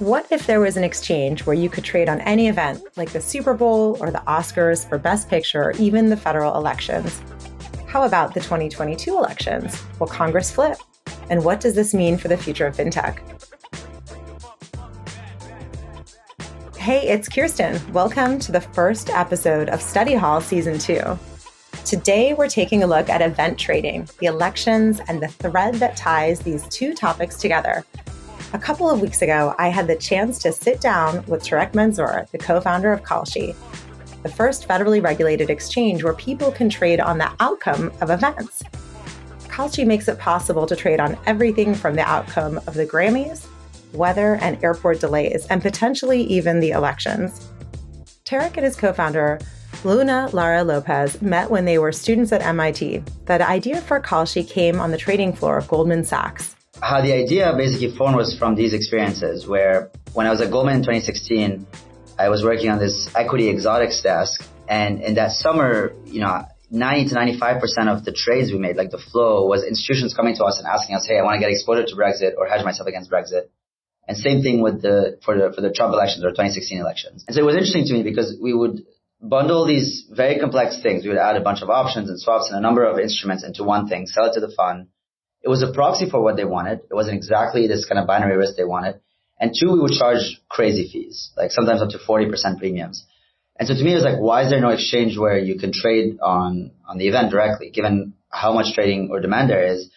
What if there was an exchange where you could trade on any event, like the Super Bowl or the Oscars for Best Picture or even the federal elections? How about the 2022 elections? Will Congress flip? And what does this mean for the future of fintech? Hey, it's Kirsten. Welcome to the first episode of Study Hall Season 2. Today, we're taking a look at event trading, the elections, and the thread that ties these two topics together a couple of weeks ago, I had the chance to sit down with Tarek Mansour, the co founder of Kalshi, the first federally regulated exchange where people can trade on the outcome of events. Kalshi makes it possible to trade on everything from the outcome of the Grammys, weather, and airport delays, and potentially even the elections. Tarek and his co founder, Luna Lara Lopez, met when they were students at MIT. That idea for Kalshi came on the trading floor of Goldman Sachs how the idea basically formed was from these experiences where when I was at Goldman in 2016, I was working on this equity exotics desk. And in that summer, you know, 90 to 95% of the trades we made, like the flow was institutions coming to us and asking us, Hey, I want to get exposure to Brexit or hedge myself against Brexit. And same thing with the, for the, for the Trump elections or 2016 elections. And so it was interesting to me because we would bundle these very complex things. We would add a bunch of options and swaps and a number of instruments into one thing, sell it to the fund it was a proxy for what they wanted. It wasn't exactly this kind of binary risk they wanted. And two, we would charge crazy fees, like sometimes up to 40% premiums. And so to me, it was like, why is there no exchange where you can trade on, on the event directly, given how much trading or demand there is?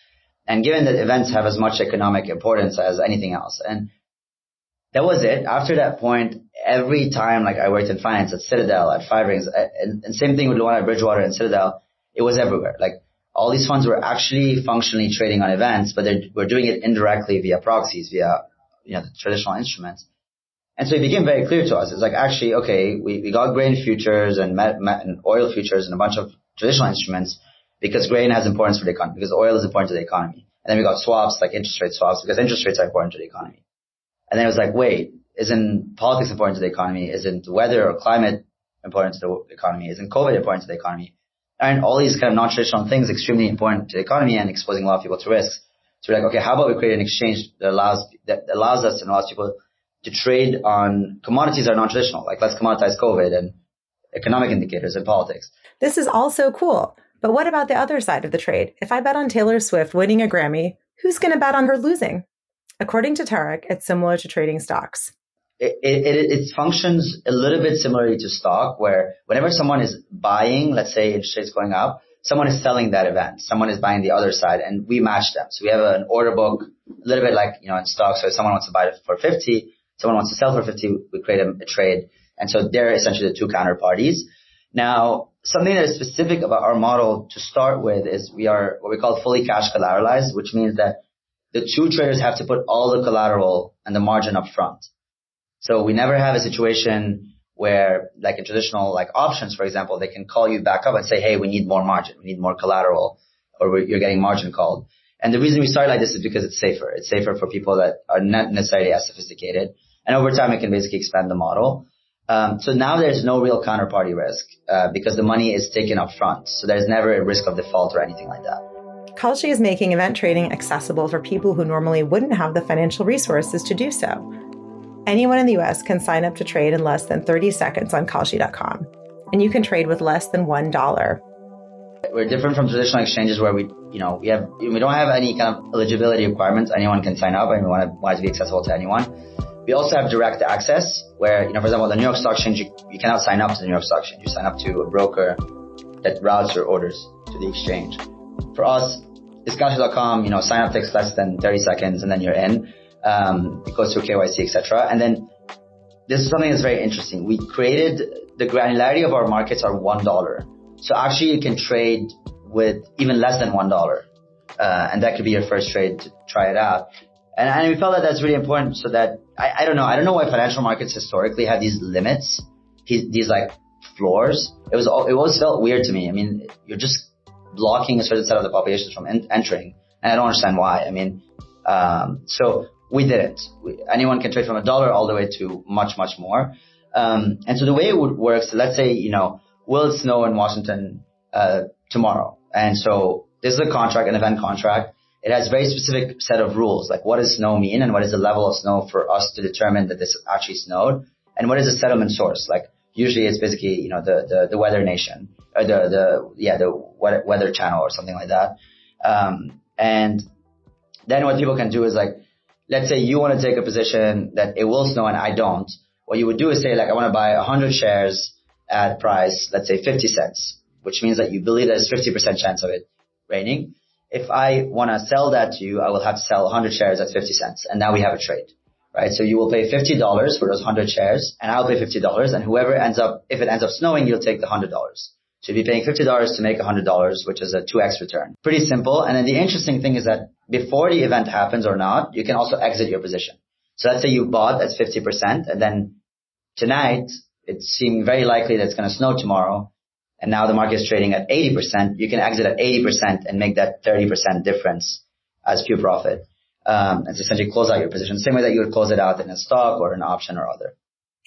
And given that events have as much economic importance as anything else. And that was it. After that point, every time like I worked in finance at Citadel, at Five Rings, and, and same thing with at Bridgewater and Citadel, it was everywhere. Like all these funds were actually functionally trading on events, but they were doing it indirectly via proxies, via you know the traditional instruments. And so it became very clear to us. It's like actually, okay, we, we got grain futures and, met, met, and oil futures and a bunch of traditional instruments because grain has importance for the economy, because oil is important to the economy. And then we got swaps like interest rate swaps because interest rates are important to the economy. And then it was like, wait, isn't politics important to the economy? Isn't weather or climate important to the economy? Isn't COVID important to the economy? And all these kind of non-traditional things extremely important to the economy and exposing a lot of people to risks. So we're like, okay, how about we create an exchange that allows that allows us and allows people to trade on commodities that are non-traditional, like let's commoditize COVID and economic indicators and politics. This is all so cool. But what about the other side of the trade? If I bet on Taylor Swift winning a Grammy, who's going to bet on her losing? According to Tarek, it's similar to trading stocks it, it, it, functions a little bit similarly to stock where whenever someone is buying, let's say interest rates going up, someone is selling that event. Someone is buying the other side and we match them. So we have an order book, a little bit like, you know, in stocks. So if someone wants to buy it for 50, someone wants to sell for 50, we create a, a trade. And so they're essentially the two counterparties. Now, something that is specific about our model to start with is we are what we call fully cash collateralized, which means that the two traders have to put all the collateral and the margin up front. So we never have a situation where like in traditional like options, for example, they can call you back up and say, Hey, we need more margin. We need more collateral or you're getting margin called. And the reason we start like this is because it's safer. It's safer for people that are not necessarily as sophisticated. And over time, it can basically expand the model. Um, so now there's no real counterparty risk uh, because the money is taken up front. So there's never a risk of default or anything like that. Kalshi is making event trading accessible for people who normally wouldn't have the financial resources to do so. Anyone in the US can sign up to trade in less than 30 seconds on Kalshi.com, and you can trade with less than $1. We're different from traditional exchanges where we, you know, we have, we don't have any kind of eligibility requirements. Anyone can sign up and we want, to, want it to be accessible to anyone. We also have direct access where, you know, for example, the New York Stock Exchange, you, you cannot sign up to the New York Stock Exchange. You sign up to a broker that routes your orders to the exchange. For us, Kalshi.com, you know, sign up takes less than 30 seconds and then you're in um, it goes through KYC, etc. And then this is something that's very interesting. We created the granularity of our markets are one dollar, so actually you can trade with even less than one dollar, uh, and that could be your first trade to try it out. And, and we felt that that's really important, so that I, I don't know, I don't know why financial markets historically have these limits, these, these like floors. It was it always felt weird to me. I mean, you're just blocking a certain set of the population from en- entering, and I don't understand why. I mean, um, so we did it. We, anyone can trade from a dollar all the way to much, much more. Um, and so the way it would work, so let's say, you know, will it snow in Washington, uh, tomorrow? And so this is a contract, an event contract. it has very specific set of rules, like what does snow mean and what is the level of snow for us to determine that this actually snowed and what is the settlement source? Like usually it's basically, you know, the, the, the weather nation or the, the, yeah, the weather channel or something like that. Um, and then what people can do is like, let's say you want to take a position that it will snow and I don't. What you would do is say like, I want to buy 100 shares at price, let's say 50 cents, which means that you believe there's 50% chance of it raining. If I want to sell that to you, I will have to sell 100 shares at 50 cents. And now we have a trade, right? So you will pay $50 for those 100 shares and I'll pay $50 and whoever ends up, if it ends up snowing, you'll take the $100. You'd be paying $50 to make $100, which is a 2x return. Pretty simple. And then the interesting thing is that before the event happens or not, you can also exit your position. So let's say you bought at 50% and then tonight it seeming very likely that it's going to snow tomorrow. And now the market is trading at 80%. You can exit at 80% and make that 30% difference as pure profit. Um, and essentially close out your position, same way that you would close it out in a stock or an option or other.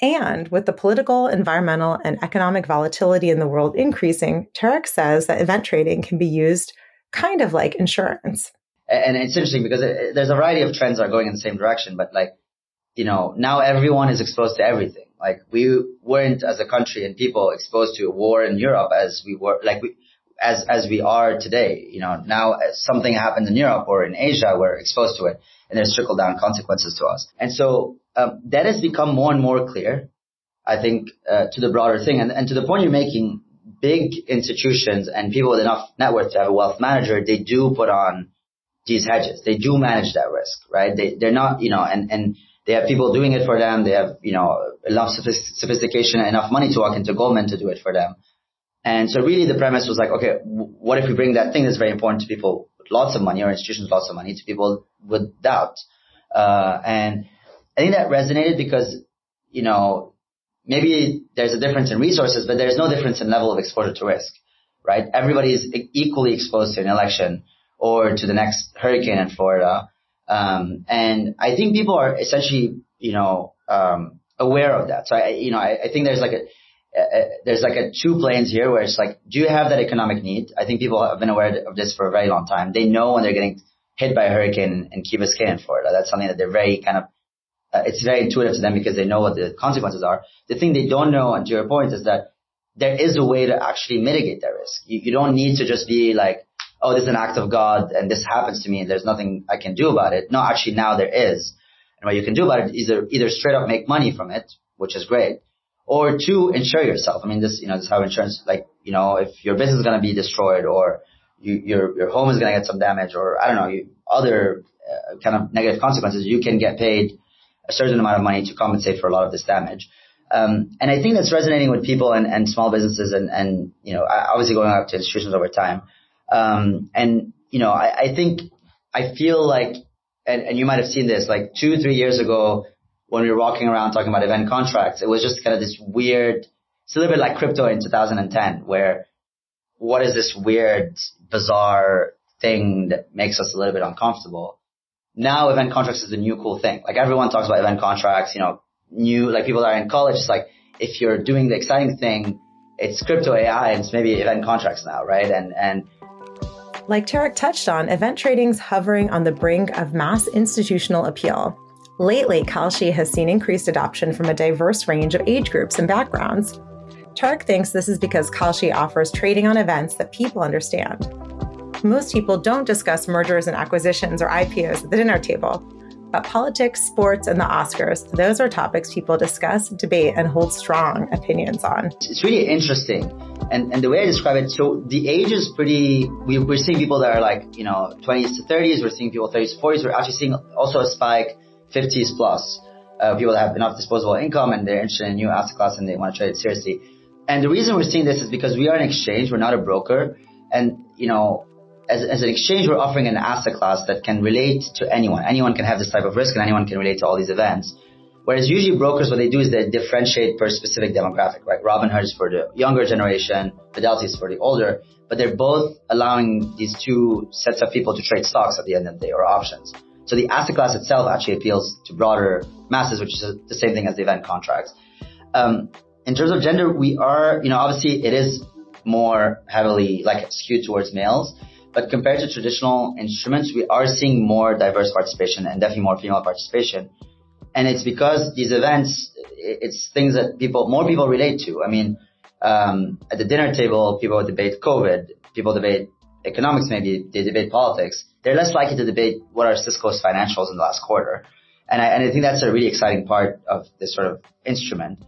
And with the political, environmental, and economic volatility in the world increasing, Tarek says that event trading can be used kind of like insurance. And it's interesting because uh, there's a variety of trends that are going in the same direction, but like, you know, now everyone is exposed to everything. Like we weren't as a country and people exposed to a war in Europe as we were, like we, as, as we are today. You know, now uh, something happens in Europe or in Asia, we're exposed to it and there's trickle down consequences to us. And so, um, that has become more and more clear, I think, uh, to the broader thing. And, and to the point you're making, big institutions and people with enough net worth to have a wealth manager, they do put on these hedges. They do manage that risk, right? They, they're not, you know, and, and, they have people doing it for them. They have, you know, enough sophistication and enough money to walk into Goldman to do it for them. And so really the premise was like, okay, what if we bring that thing that's very important to people with lots of money or institutions with lots of money to people with doubt? Uh, and I think that resonated because, you know, maybe there's a difference in resources, but there's no difference in level of exposure to risk, right? Everybody is equally exposed to an election or to the next hurricane in Florida. Um, and I think people are essentially, you know, um, aware of that. So I, you know, I, I think there's like a, there's like a two planes here where it's like, do you have that economic need? I think people have been aware of this for a very long time. They know when they're getting hit by a hurricane in Key Biscayne in Florida. That's something that they're very kind of, it's very intuitive to them because they know what the consequences are. The thing they don't know, and to your point, is that there is a way to actually mitigate that risk. You, you don't need to just be like, oh, this is an act of God and this happens to me and there's nothing I can do about it. No, actually now there is. And what you can do about it is either, either straight up make money from it, which is great, or two, insure yourself. I mean, this, you know, this is how insurance, like, you know, if your business is going to be destroyed or you, your, your home is going to get some damage or I don't know, you, other uh, kind of negative consequences, you can get paid a certain amount of money to compensate for a lot of this damage. Um, and I think that's resonating with people and, and small businesses and, and, you know, obviously going up to institutions over time. Um, and you know, I, I think I feel like, and, and you might have seen this, like two, three years ago, when we were walking around talking about event contracts, it was just kind of this weird, it's a little bit like crypto in 2010, where what is this weird, bizarre thing that makes us a little bit uncomfortable? Now event contracts is the new cool thing. Like everyone talks about event contracts, you know, new, like people that are in college, it's like, if you're doing the exciting thing, it's crypto AI and it's maybe event contracts now, right? And, and like Tarek touched on, event trading's hovering on the brink of mass institutional appeal. Lately, Kalshi has seen increased adoption from a diverse range of age groups and backgrounds. Tarek thinks this is because Kalshi offers trading on events that people understand. Most people don't discuss mergers and acquisitions or IPOs at the dinner table, but politics, sports, and the Oscars, those are topics people discuss, debate, and hold strong opinions on. It's really interesting. And, and the way I describe it, so the age is pretty, we, we're seeing people that are like, you know, 20s to 30s, we're seeing people 30s to 40s, we're actually seeing also a spike 50s plus. Uh, people that have enough disposable income and they're interested in new asset class and they want to trade it seriously. And the reason we're seeing this is because we are an exchange, we're not a broker. And, you know, as, as an exchange, we're offering an asset class that can relate to anyone. Anyone can have this type of risk and anyone can relate to all these events. Whereas usually brokers, what they do is they differentiate per specific demographic, right? Robinhood is for the younger generation, Fidelity is for the older, but they're both allowing these two sets of people to trade stocks at the end of the day or options. So the asset class itself actually appeals to broader masses, which is the same thing as the event contracts. Um, in terms of gender, we are, you know, obviously it is more heavily like skewed towards males. But compared to traditional instruments, we are seeing more diverse participation and definitely more female participation. And it's because these events, it's things that people, more people relate to. I mean, um, at the dinner table, people debate COVID, people debate economics, maybe they debate politics. They're less likely to debate what are Cisco's financials in the last quarter. And I, and I think that's a really exciting part of this sort of instrument.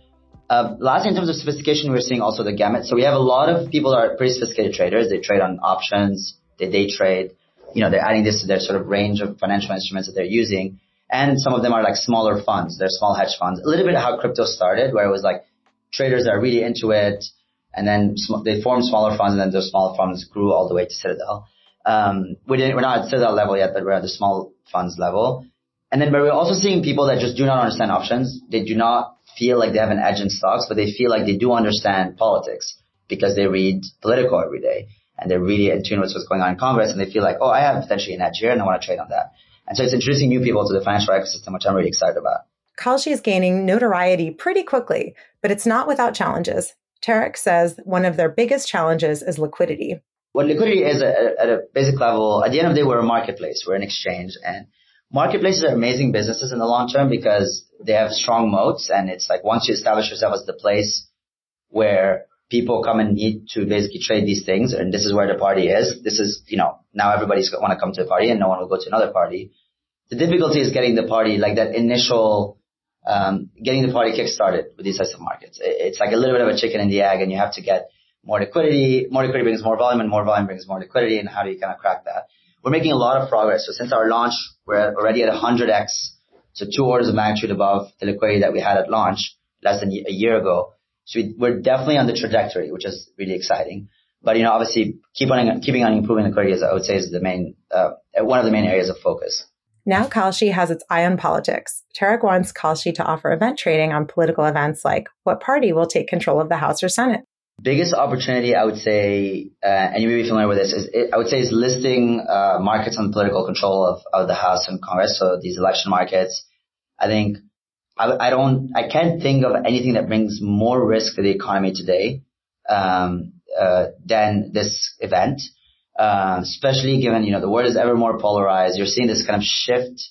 Uh, lastly, in terms of sophistication, we're seeing also the gamut. So we have a lot of people that are pretty sophisticated traders. They trade on options, they day trade. You know, they're adding this to their sort of range of financial instruments that they're using. And some of them are like smaller funds. They're small hedge funds. A little bit of how crypto started, where it was like traders are really into it, and then sm- they formed smaller funds, and then those smaller funds grew all the way to Citadel. Um, we didn't, we're not at Citadel level yet, but we're at the small funds level. And then, but we're also seeing people that just do not understand options. They do not feel like they have an edge in stocks, but they feel like they do understand politics because they read Politico every day and they're really in tune with what's going on in Congress and they feel like, oh, I have potentially an edge here and I want to trade on that. And so it's introducing new people to the financial ecosystem, which I'm really excited about. Kalshi is gaining notoriety pretty quickly, but it's not without challenges. Tarek says one of their biggest challenges is liquidity. What liquidity is at a basic level, at the end of the day, we're a marketplace, we're an exchange, and marketplaces are amazing businesses in the long term because they have strong moats, and it's like once you establish yourself as the place where people come and need to basically trade these things, and this is where the party is. This is, you know, now everybody's want to come to the party, and no one will go to another party. The difficulty is getting the party, like that initial um, getting the party kick-started with these types of markets. It's like a little bit of a chicken and the egg, and you have to get more liquidity. More liquidity brings more volume, and more volume brings more liquidity. And how do you kind of crack that? We're making a lot of progress. So since our launch, we're already at 100x, so two orders of magnitude above the liquidity that we had at launch less than a year ago. So we're definitely on the trajectory, which is really exciting. But you know, obviously, keep on keeping on improving liquidity, as I would say, is the main uh, one of the main areas of focus. Now Kalshi has its eye on politics. Tarek wants Kalshi to offer event trading on political events like what party will take control of the House or Senate. Biggest opportunity, I would say, uh, and you may be familiar with this, is it, I would say is listing uh, markets on political control of, of the House and Congress. So these election markets, I think I, I don't, I can't think of anything that brings more risk to the economy today um, uh, than this event. Uh, especially given, you know, the world is ever more polarized. You're seeing this kind of shift,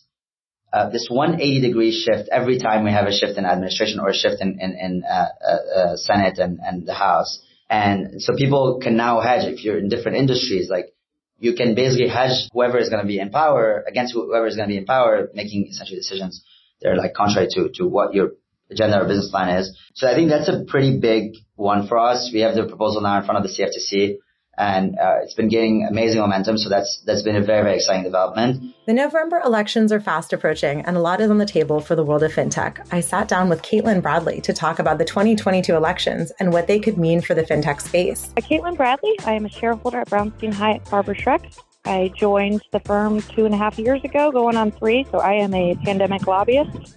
uh, this 180 degree shift every time we have a shift in administration or a shift in, in, in uh, uh, uh, Senate and, and the House. And so people can now hedge if you're in different industries, like you can basically hedge whoever is going to be in power against whoever is going to be in power, making essentially decisions. They're like contrary to, to what your agenda or business plan is. So I think that's a pretty big one for us. We have the proposal now in front of the CFTC and uh, it's been gaining amazing momentum. So that's that's been a very very exciting development. The November elections are fast approaching, and a lot is on the table for the world of fintech. I sat down with Katelynn Bradley to talk about the 2022 elections and what they could mean for the fintech space. I'm Katelynn Bradley. I am a shareholder at Brownstein Hyatt Farber Schreck. I joined the firm two and a half years ago, going on three. So I am a pandemic lobbyist.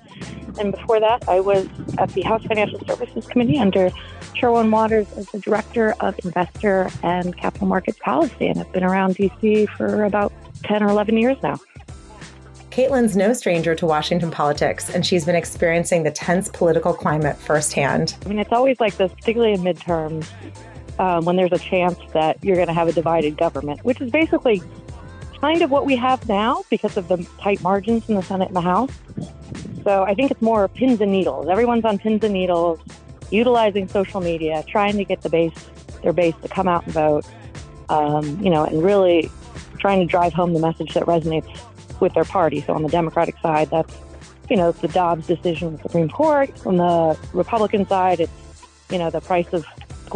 And before that, I was at the House Financial Services Committee under Chairwoman Waters as the Director of Investor and Capital Markets Policy. And I've been around DC for about 10 or 11 years now. Katelynn's no stranger to Washington politics, and she's been experiencing the tense political climate firsthand. I mean, it's always like this, particularly in midterms, um, when there's a chance that you're going to have a divided government, which is basically kind of what we have now because of the tight margins in the Senate and the House. So I think it's more pins and needles. Everyone's on pins and needles, utilizing social media, trying to get the base, their base to come out and vote. Um, you know, and really trying to drive home the message that resonates with their party. So on the Democratic side, that's you know the Dobbs decision with the Supreme Court. On the Republican side, it's you know the price of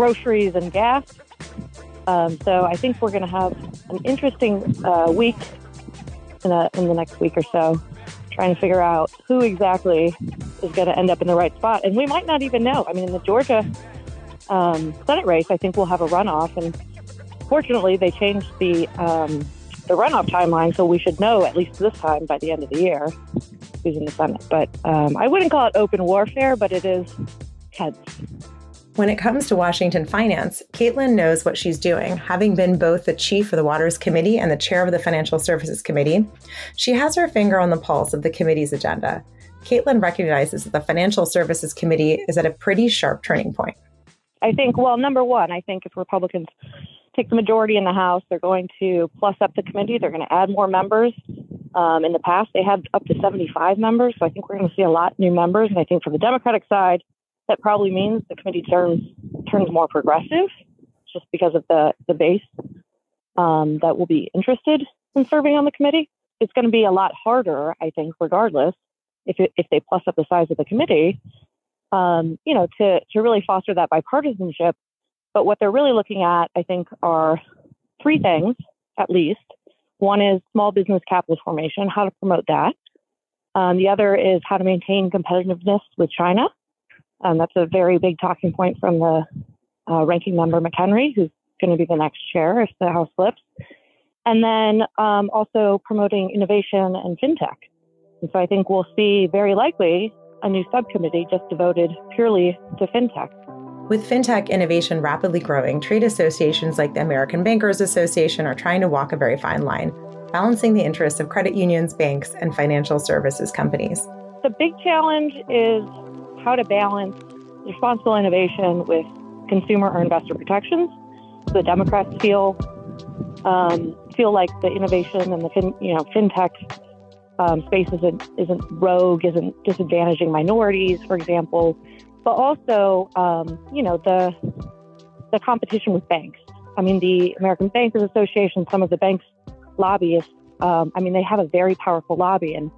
groceries and gas. Um, so I think we're going to have an interesting uh, week in, a, in the next week or so trying to figure out who exactly is going to end up in the right spot. And we might not even know. I mean, in the Georgia um, Senate race, I think we'll have a runoff. And fortunately, they changed the um, the runoff timeline, so we should know at least this time by the end of the year who's in the Senate. But um, I wouldn't call it open warfare, but it is tense. When it comes to Washington finance, Katelynn knows what she's doing, having been both the chief of the Waters Committee and the chair of the Financial Services Committee. She has her finger on the pulse of the committee's agenda. Katelynn recognizes that the Financial Services Committee is at a pretty sharp turning point. I think, well, number one, I think if Republicans take the majority in the House. They're going to plus up the committee. They're going to add more members. Um, in the past, they had up to 75 members. So I think we're going to see a lot new members. And I think for the Democratic side, that probably means the committee turns turns more progressive, just because of the the base um, that will be interested in serving on the committee. It's going to be a lot harder, I think, regardless, if it, if they plus up the size of the committee, um, you know, to to really foster that bipartisanship. But what they're really looking at, I think, are three things at least. One is small business capital formation, how to promote that. Um, the other is how to maintain competitiveness with China. Um, that's a very big talking point from the uh, ranking member McHenry, who's going to be the next chair if the House flips. And then um, also promoting innovation and fintech. And so I think we'll see very likely a new subcommittee just devoted purely to fintech. With fintech innovation rapidly growing, trade associations like the American Bankers Association are trying to walk a very fine line, balancing the interests of credit unions, banks, and financial services companies. The big challenge is how to balance responsible innovation with consumer or investor protections. So The Democrats feel um, feel like the innovation and the fin, you know fintech um, space isn't isn't rogue, isn't disadvantaging minorities, for example, but also um, you know the the competition with banks. I mean, the American Bankers Association, some of the banks lobbyists. Um, I mean, they have a very powerful lobby, and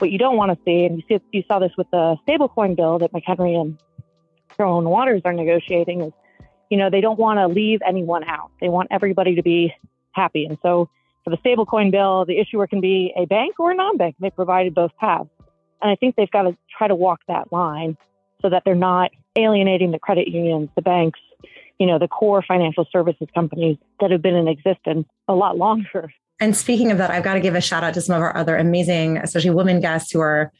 what you don't want to see, and you see you saw this with the stablecoin bill that McHenry and Carolyn Waters are negotiating, is you know they don't want to leave anyone out. They want everybody to be happy, and so for the stablecoin bill, the issuer can be a bank or a non-bank. They provided both paths. And I think they've got to try to walk that line so that they're not alienating the credit unions, the banks, you know, the core financial services companies that have been in existence a lot longer. And speaking of that, I've got to give a shout out to some of our other amazing, especially women guests who are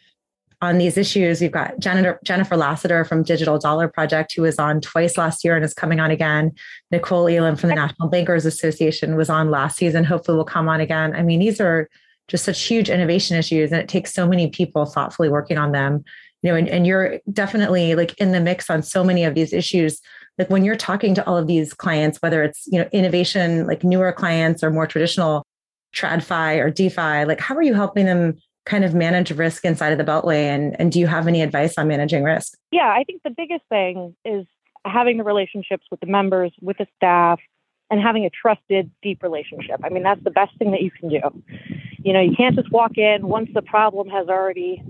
on these issues. We've got Jennifer Lassiter from Digital Dollar Project, who was on twice last year and is coming on again. Nicole Elam from the National Bankers Association was on last season. Hopefully, will come on again. I mean, these are just such huge innovation issues, and it takes so many people thoughtfully working on them. You know, and, and you're definitely like in the mix on so many of these issues. Like when you're talking to all of these clients, whether it's you know innovation, like newer clients or more traditional TradFi or DeFi, like how are you helping them kind of manage risk inside of the Beltway? And, and do you have any advice on managing risk? Yeah, I think the biggest thing is having the relationships with the members, with the staff, and having a trusted, deep relationship. I mean, that's the best thing that you can do. You know, you can't just walk in once the problem has already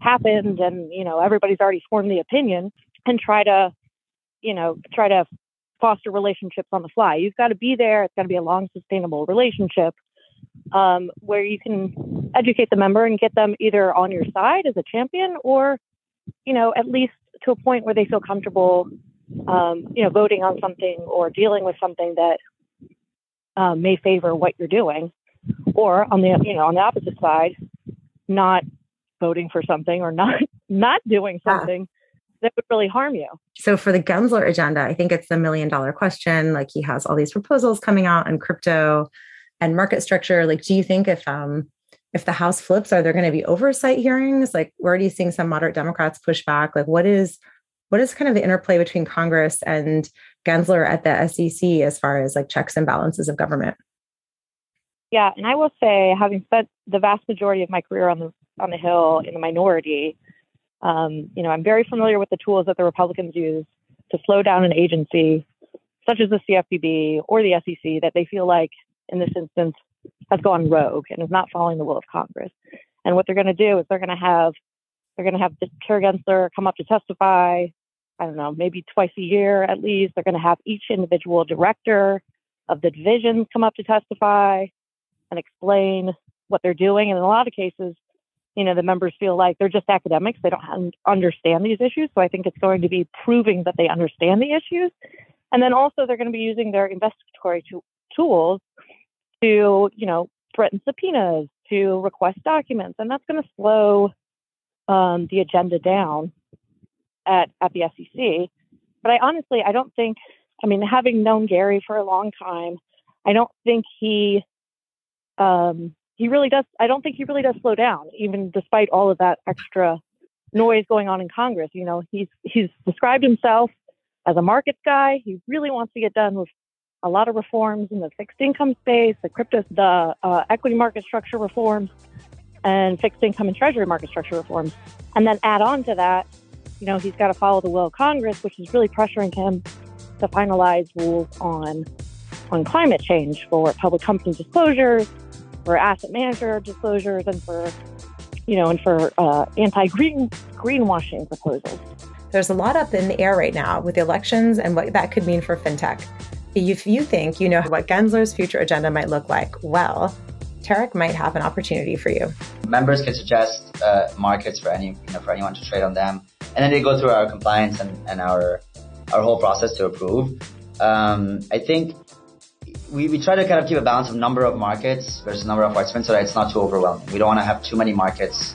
happened and, you know, everybody's already formed the opinion and try to, you know, try to foster relationships on the fly. You've got to be there. It's got to be a long, sustainable relationship um, where you can educate the member and get them either on your side as a champion or, you know, at least to a point where they feel comfortable, um, you know, voting on something or dealing with something that um, may favor what you're doing, or on the you know on the opposite side, not voting for something or not not doing something. That would really harm you. So for the Gensler agenda, I think it's the million dollar question. Like he has all these proposals coming out in crypto and market structure like do you think if um if the house flips are there going to be oversight hearings? Like we're already seeing some moderate democrats push back? Like what is what is kind of the interplay between congress and gensler at the sec as far as like checks and balances of government? Yeah and i will say having spent the vast majority of my career on the on the hill in the minority um, you know i'm very familiar with the tools that the republicans use to slow down an agency such as the cfpb or the sec that they feel like in this instance has gone rogue and is not following the will of Congress. And what they're going to do is they're going to have they're going to have Gary Gensler come up to testify. I don't know, maybe twice a year at least. They're going to have each individual director of the divisions come up to testify and explain what they're doing. And in a lot of cases, you know, the members feel like they're just academics. They don't understand these issues. So I think it's going to be proving that they understand the issues. And then also they're going to be using their investigatory tools to, you know, threaten subpoenas, to request documents, and that's going to slow um, the agenda down at at the SEC. But I honestly, I don't think. I mean, having known Gary for a long time, I don't think he um, he really does. I don't think he really does slow down, even despite all of that extra noise going on in Congress. You know, he's he's described himself as a markets guy. He really wants to get done with a lot of reforms in the fixed income space, the crypto, the uh, equity market structure reforms, and fixed income and treasury market structure reforms. And then add on to that, you know, he's got to follow the will of Congress, which is really pressuring him to finalize rules on on climate change for public company disclosures, for asset manager disclosures, and for you know, and for uh, anti-green greenwashing proposals. There's a lot up in the air right now with the elections and what that could mean for fintech. If you think you know what Gensler's future agenda might look like, well, Tarek might have an opportunity for you. Members can suggest uh, markets for any you know for anyone to trade on them, and then they go through our compliance and, and our our whole process to approve. Um, I think we, we try to kind of keep a balance of number of markets versus number of participants so that it's not too overwhelming. We don't want to have too many markets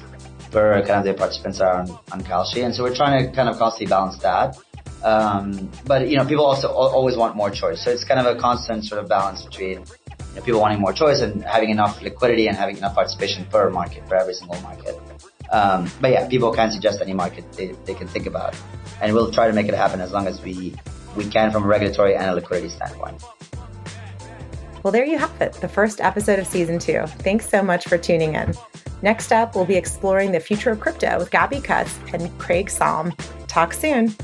for kind of the participants are on, on Kalshi. And so we're trying to kind of constantly balance that. Um, but you know, people also always want more choice. So it's kind of a constant sort of balance between you know, people wanting more choice and having enough liquidity and having enough participation per market, for every single market. Um, but yeah, people can suggest any market they, they can think about. And we'll try to make it happen as long as we, we can from a regulatory and a liquidity standpoint. Well, there you have it, the first episode of season two. Thanks so much for tuning in. Next up, we'll be exploring the future of crypto with Gabby Cutts and Craig Salm. Talk soon.